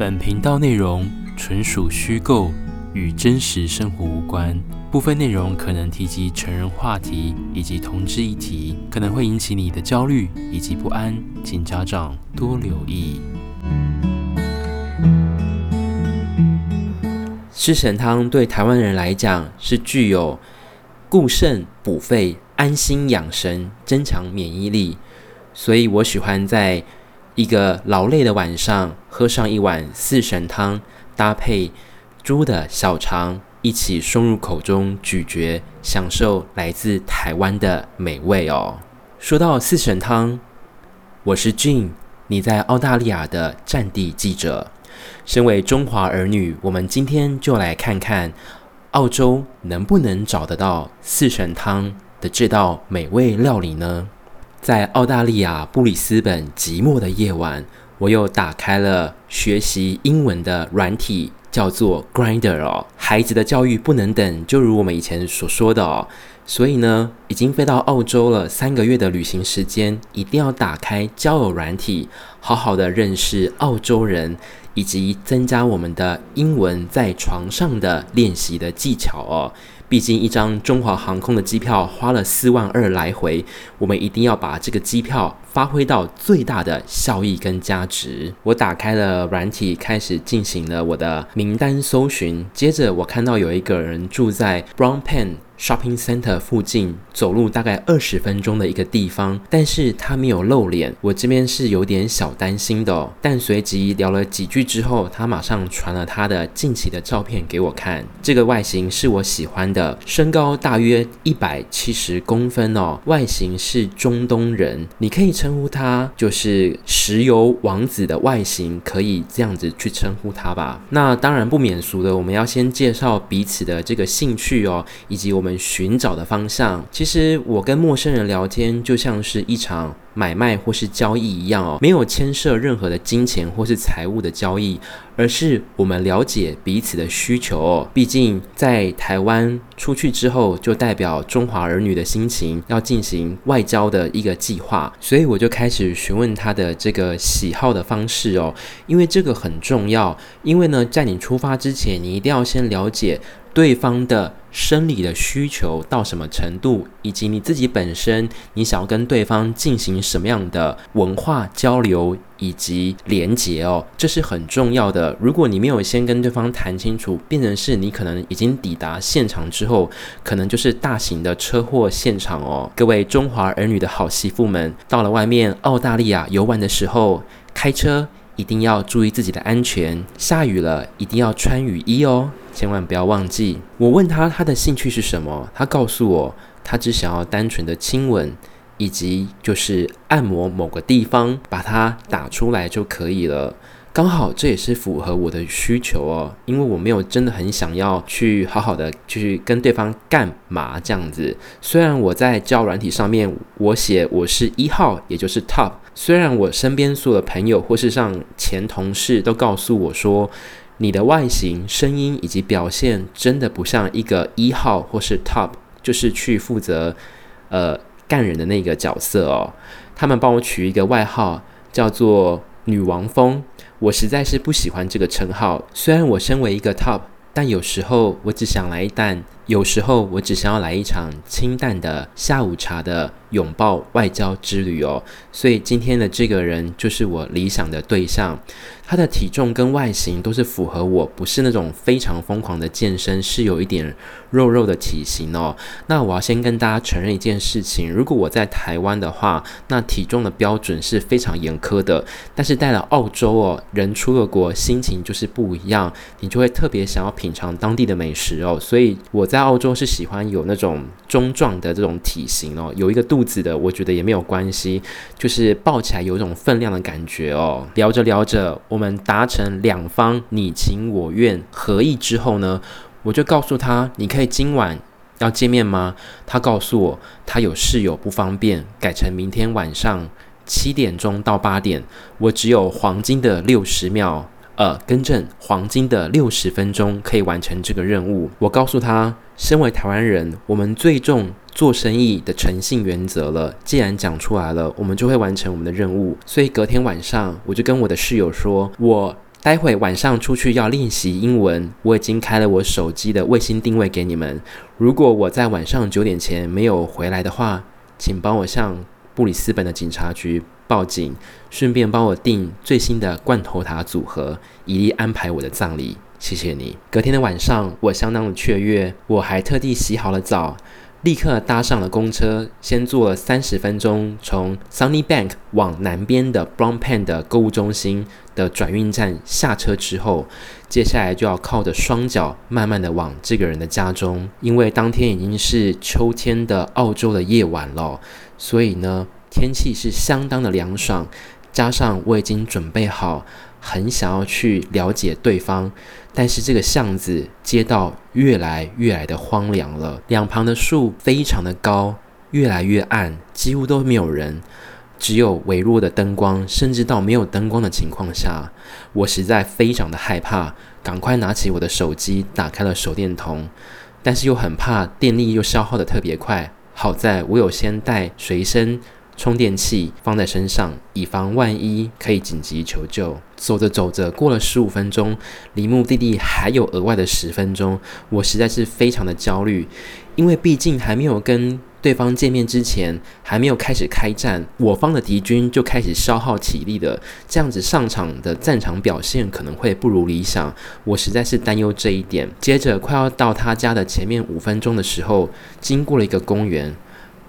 本频道内容纯属虚构，与真实生活无关。部分内容可能提及成人话题以及同志议题，可能会引起你的焦虑以及不安，请家长多留意。四神汤对台湾人来讲是具有固肾补肺、安心养神、增强免疫力，所以我喜欢在一个劳累的晚上喝上一碗四神汤，搭配猪的小肠一起送入口中咀嚼，享受来自台湾的美味哦。说到四神汤，我是 Gene，你在澳大利亚的战地记者。身为中华儿女，我们今天就来看看澳洲能不能找得到四神汤的这道美味料理呢？在澳大利亚布里斯本寂寞的夜晚，我又打开了学习英文的软体，叫做 Grinder 哦。孩子的教育不能等，就如我们以前所说的哦。所以呢，已经飞到澳洲了三个月的旅行时间，一定要打开交友软体，好好的认识澳洲人。以及增加我们的英文在床上的练习的技巧哦。毕竟一张中华航空的机票花了四万二来回，我们一定要把这个机票发挥到最大的效益跟价值。我打开了软体，开始进行了我的名单搜寻。接着我看到有一个人住在 Brown Pen。Shopping Center 附近走路大概二十分钟的一个地方，但是他没有露脸，我这边是有点小担心的。但随即聊了几句之后，他马上传了他的近期的照片给我看。这个外形是我喜欢的，身高大约一百七十公分哦，外形是中东人，你可以称呼他就是石油王子的外形，可以这样子去称呼他吧。那当然不免俗的，我们要先介绍彼此的这个兴趣哦，以及我们。寻找的方向，其实我跟陌生人聊天就像是一场买卖或是交易一样哦，没有牵涉任何的金钱或是财务的交易，而是我们了解彼此的需求哦。毕竟在台湾出去之后，就代表中华儿女的心情要进行外交的一个计划，所以我就开始询问他的这个喜好的方式哦，因为这个很重要，因为呢，在你出发之前，你一定要先了解。对方的生理的需求到什么程度，以及你自己本身，你想要跟对方进行什么样的文化交流以及连结哦，这是很重要的。如果你没有先跟对方谈清楚，变成是你可能已经抵达现场之后，可能就是大型的车祸现场哦。各位中华儿女的好媳妇们，到了外面澳大利亚游玩的时候，开车一定要注意自己的安全。下雨了，一定要穿雨衣哦。千万不要忘记，我问他他的兴趣是什么，他告诉我，他只想要单纯的亲吻，以及就是按摩某个地方，把它打出来就可以了。刚好这也是符合我的需求哦，因为我没有真的很想要去好好的去跟对方干嘛这样子。虽然我在交软体上面我写我是一号，也就是 top，虽然我身边所有的朋友或是像前同事都告诉我说。你的外形、声音以及表现真的不像一个一号或是 top，就是去负责呃干人的那个角色哦。他们帮我取一个外号叫做“女王风”，我实在是不喜欢这个称号。虽然我身为一个 top，但有时候我只想来一啖，有时候我只想要来一场清淡的下午茶的拥抱外交之旅哦。所以今天的这个人就是我理想的对象。他的体重跟外形都是符合我，不是那种非常疯狂的健身，是有一点肉肉的体型哦。那我要先跟大家承认一件事情：如果我在台湾的话，那体重的标准是非常严苛的。但是到了澳洲哦，人出了国，心情就是不一样，你就会特别想要品尝当地的美食哦。所以我在澳洲是喜欢有那种中壮的这种体型哦，有一个肚子的，我觉得也没有关系，就是抱起来有一种分量的感觉哦。聊着聊着，我们达成两方你情我愿合意之后呢，我就告诉他，你可以今晚要见面吗？他告诉我，他有室友不方便，改成明天晚上七点钟到八点。我只有黄金的六十秒，呃，更正，黄金的六十分钟可以完成这个任务。我告诉他，身为台湾人，我们最重做生意的诚信原则了，既然讲出来了，我们就会完成我们的任务。所以隔天晚上，我就跟我的室友说，我待会晚上出去要练习英文，我已经开了我手机的卫星定位给你们。如果我在晚上九点前没有回来的话，请帮我向布里斯本的警察局报警，顺便帮我订最新的罐头塔组合，以利安排我的葬礼。谢谢你。隔天的晚上，我相当的雀跃，我还特地洗好了澡。立刻搭上了公车，先坐了三十分钟，从 Sunnybank 往南边的 Brown Pen 的购物中心的转运站下车之后，接下来就要靠着双脚慢慢的往这个人的家中。因为当天已经是秋天的澳洲的夜晚了，所以呢，天气是相当的凉爽，加上我已经准备好。很想要去了解对方，但是这个巷子街道越来越来的荒凉了，两旁的树非常的高，越来越暗，几乎都没有人，只有微弱的灯光，甚至到没有灯光的情况下，我实在非常的害怕，赶快拿起我的手机，打开了手电筒，但是又很怕电力又消耗得特别快，好在我有先带随身。充电器放在身上，以防万一，可以紧急求救。走着走着，过了十五分钟，离目的地还有额外的十分钟，我实在是非常的焦虑，因为毕竟还没有跟对方见面之前，还没有开始开战，我方的敌军就开始消耗体力了，这样子上场的战场表现可能会不如理想，我实在是担忧这一点。接着，快要到他家的前面五分钟的时候，经过了一个公园。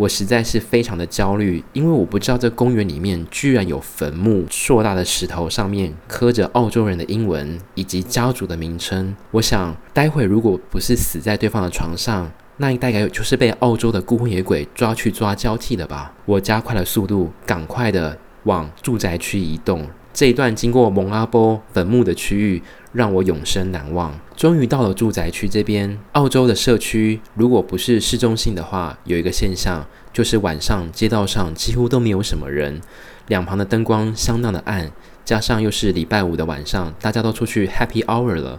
我实在是非常的焦虑，因为我不知道这公园里面居然有坟墓，硕大的石头上面刻着澳洲人的英文以及家族的名称。我想，待会如果不是死在对方的床上，那大概就是被澳洲的孤魂野鬼抓去抓交替了吧。我加快了速度，赶快的往住宅区移动。这一段经过蒙阿波坟墓的区域。让我永生难忘。终于到了住宅区这边，澳洲的社区，如果不是市中心的话，有一个现象，就是晚上街道上几乎都没有什么人，两旁的灯光相当的暗，加上又是礼拜五的晚上，大家都出去 Happy Hour 了，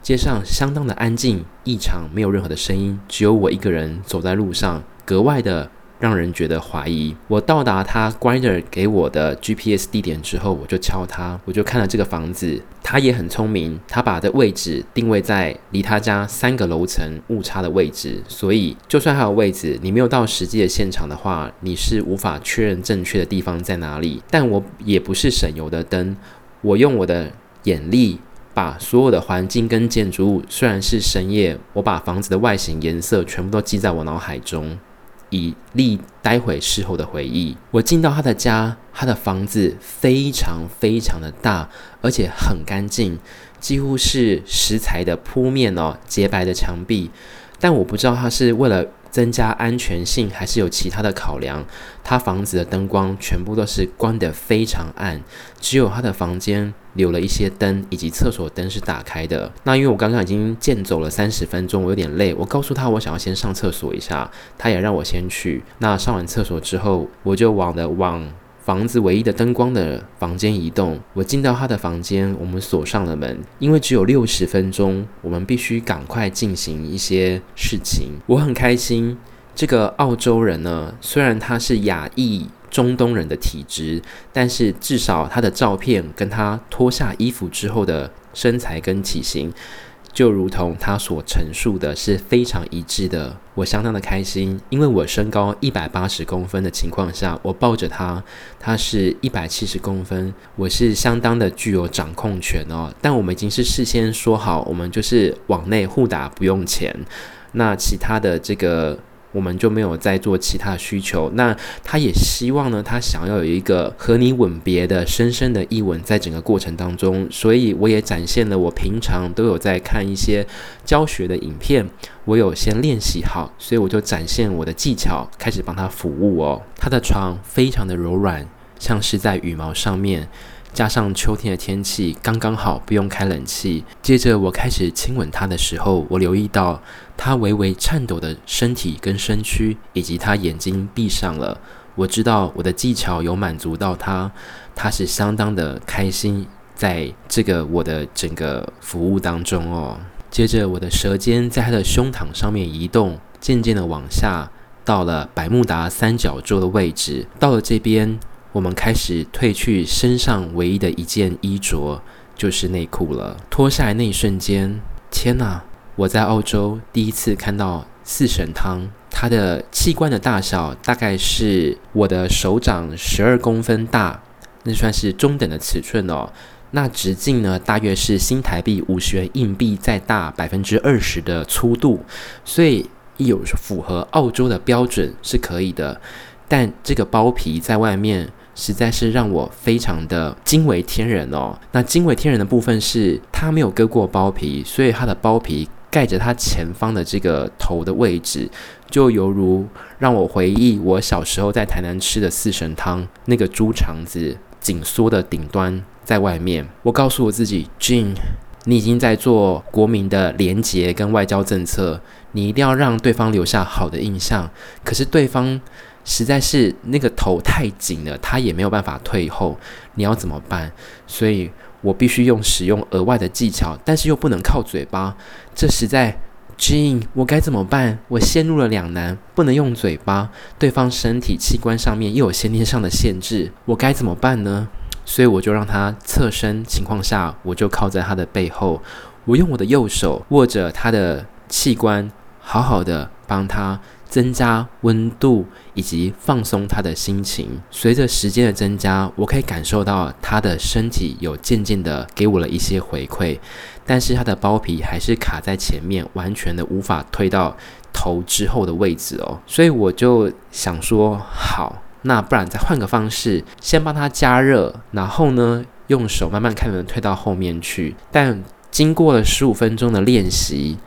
街上相当的安静，异常没有任何的声音，只有我一个人走在路上，格外的。让人觉得怀疑。我到达他 Grindr 给我的 GPS 地点之后，我就敲他，我就看了这个房子。他也很聪明，他把的位置定位在离他家三个楼层误差的位置，所以就算还有位置，你没有到实际的现场的话，你是无法确认正确的地方在哪里。但我也不是省油的灯，我用我的眼力把所有的环境跟建筑物，虽然是深夜，我把房子的外形、颜色全部都记在我脑海中。以利待会事后的回忆。我进到他的家，他的房子非常非常的大，而且很干净，几乎是石材的铺面哦，洁白的墙壁。但我不知道他是为了增加安全性，还是有其他的考量。他房子的灯光全部都是关得非常暗，只有他的房间留了一些灯，以及厕所灯是打开的。那因为我刚刚已经健走了三十分钟，我有点累。我告诉他我想要先上厕所一下，他也让我先去。那上完厕所之后，我就往了往。房子唯一的灯光的房间移动，我进到他的房间，我们锁上了门，因为只有六十分钟，我们必须赶快进行一些事情。我很开心，这个澳洲人呢，虽然他是亚裔中东人的体质，但是至少他的照片跟他脱下衣服之后的身材跟体型。就如同他所陈述的，是非常一致的。我相当的开心，因为我身高一百八十公分的情况下，我抱着他，他是一百七十公分，我是相当的具有掌控权哦。但我们已经是事先说好，我们就是往内互打不用钱，那其他的这个。我们就没有再做其他需求。那他也希望呢，他想要有一个和你吻别的深深的一吻，在整个过程当中，所以我也展现了我平常都有在看一些教学的影片，我有先练习好，所以我就展现我的技巧，开始帮他服务哦。他的床非常的柔软，像是在羽毛上面。加上秋天的天气刚刚好，不用开冷气。接着我开始亲吻他的时候，我留意到他微微颤抖的身体跟身躯，以及他眼睛闭上了。我知道我的技巧有满足到他，他是相当的开心，在这个我的整个服务当中哦。接着我的舌尖在他的胸膛上面移动，渐渐的往下到了百慕达三角洲的位置，到了这边。我们开始褪去身上唯一的一件衣着，就是内裤了。脱下来那一瞬间，天哪！我在澳洲第一次看到四神汤，它的器官的大小大概是我的手掌十二公分大，那算是中等的尺寸哦。那直径呢，大约是新台币五十元硬币再大百分之二十的粗度，所以有符合澳洲的标准是可以的。但这个包皮在外面实在是让我非常的惊为天人哦。那惊为天人的部分是，他没有割过包皮，所以他的包皮盖着他前方的这个头的位置，就犹如让我回忆我小时候在台南吃的四神汤，那个猪肠子紧缩的顶端。在外面，我告诉我自己，Jean，你已经在做国民的廉洁跟外交政策，你一定要让对方留下好的印象。可是对方实在是那个头太紧了，他也没有办法退后。你要怎么办？所以我必须用使用额外的技巧，但是又不能靠嘴巴。这实在，Jean，我该怎么办？我陷入了两难，不能用嘴巴，对方身体器官上面又有先天上的限制，我该怎么办呢？所以我就让他侧身情况下，我就靠在他的背后，我用我的右手握着他的器官，好好的帮他增加温度以及放松他的心情。随着时间的增加，我可以感受到他的身体有渐渐的给我了一些回馈，但是他的包皮还是卡在前面，完全的无法推到头之后的位置哦。所以我就想说，好。那不然再换个方式，先帮他加热，然后呢，用手慢慢看能不能推到后面去。但经过了十五分钟的练习，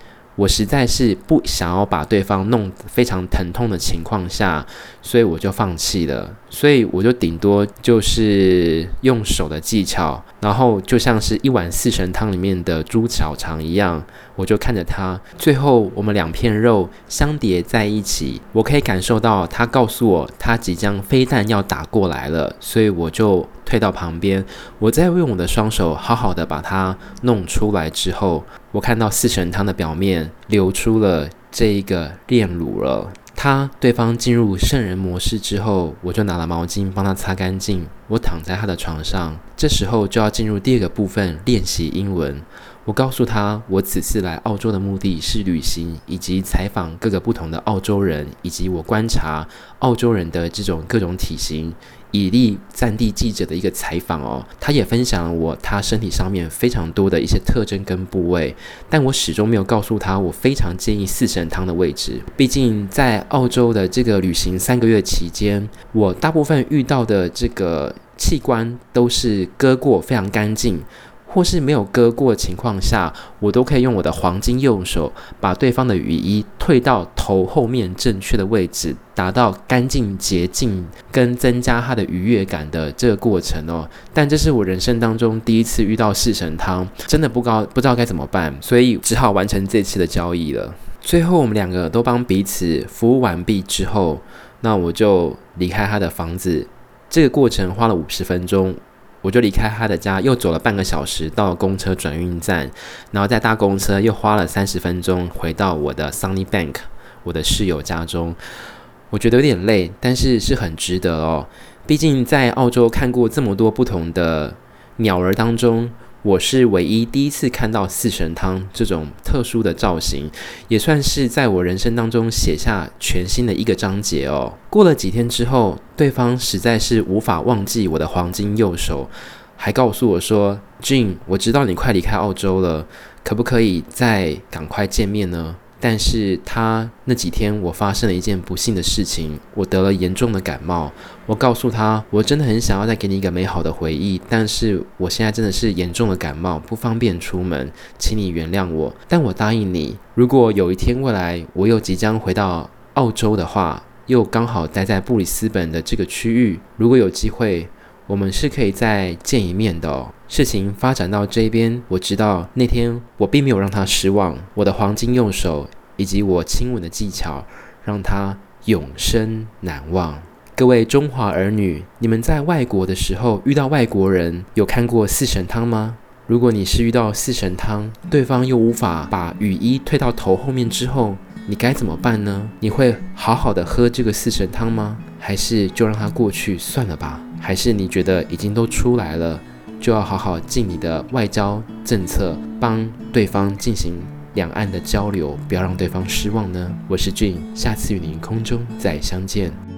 我实在是不想要把对方弄非常疼痛的情况下，所以我就放弃了。所以我就顶多就是用手的技巧，然后就像是一碗四神汤里面的猪小肠一样。我就看着它，最后我们两片肉相叠在一起，我可以感受到他告诉我他即将飞弹要打过来了，所以我就退到旁边，我再用我的双手好好的把它弄出来之后，我看到四神汤的表面流出了这一个炼乳了。他对方进入圣人模式之后，我就拿了毛巾帮他擦干净。我躺在他的床上，这时候就要进入第二个部分，练习英文。我告诉他，我此次来澳洲的目的是旅行，以及采访各个不同的澳洲人，以及我观察澳洲人的这种各种体型，以利战地记者的一个采访哦。他也分享了我他身体上面非常多的一些特征跟部位，但我始终没有告诉他我非常建议四神汤的位置。毕竟在澳洲的这个旅行三个月期间，我大部分遇到的这个器官都是割过，非常干净。或是没有割过的情况下，我都可以用我的黄金右手把对方的雨衣退到头后面正确的位置，达到干净洁净跟增加他的愉悦感的这个过程哦。但这是我人生当中第一次遇到四神汤，真的不高不知道该怎么办，所以只好完成这次的交易了。最后我们两个都帮彼此服务完毕之后，那我就离开他的房子。这个过程花了五十分钟。我就离开他的家，又走了半个小时到公车转运站，然后在搭公车又花了三十分钟回到我的 Sunnybank，我的室友家中。我觉得有点累，但是是很值得哦。毕竟在澳洲看过这么多不同的鸟儿当中。我是唯一第一次看到四神汤这种特殊的造型，也算是在我人生当中写下全新的一个章节哦。过了几天之后，对方实在是无法忘记我的黄金右手，还告诉我说俊我知道你快离开澳洲了，可不可以再赶快见面呢？”但是他那几天，我发生了一件不幸的事情，我得了严重的感冒。我告诉他，我真的很想要再给你一个美好的回忆，但是我现在真的是严重的感冒，不方便出门，请你原谅我。但我答应你，如果有一天未来我又即将回到澳洲的话，又刚好待在布里斯本的这个区域，如果有机会，我们是可以再见一面的。事情发展到这边，我知道那天我并没有让他失望。我的黄金右手以及我亲吻的技巧，让他永生难忘。各位中华儿女，你们在外国的时候遇到外国人，有看过四神汤吗？如果你是遇到四神汤，对方又无法把雨衣退到头后面之后，你该怎么办呢？你会好好的喝这个四神汤吗？还是就让它过去算了吧？还是你觉得已经都出来了？就要好好尽你的外交政策，帮对方进行两岸的交流，不要让对方失望呢？我是俊，下次与您空中再相见。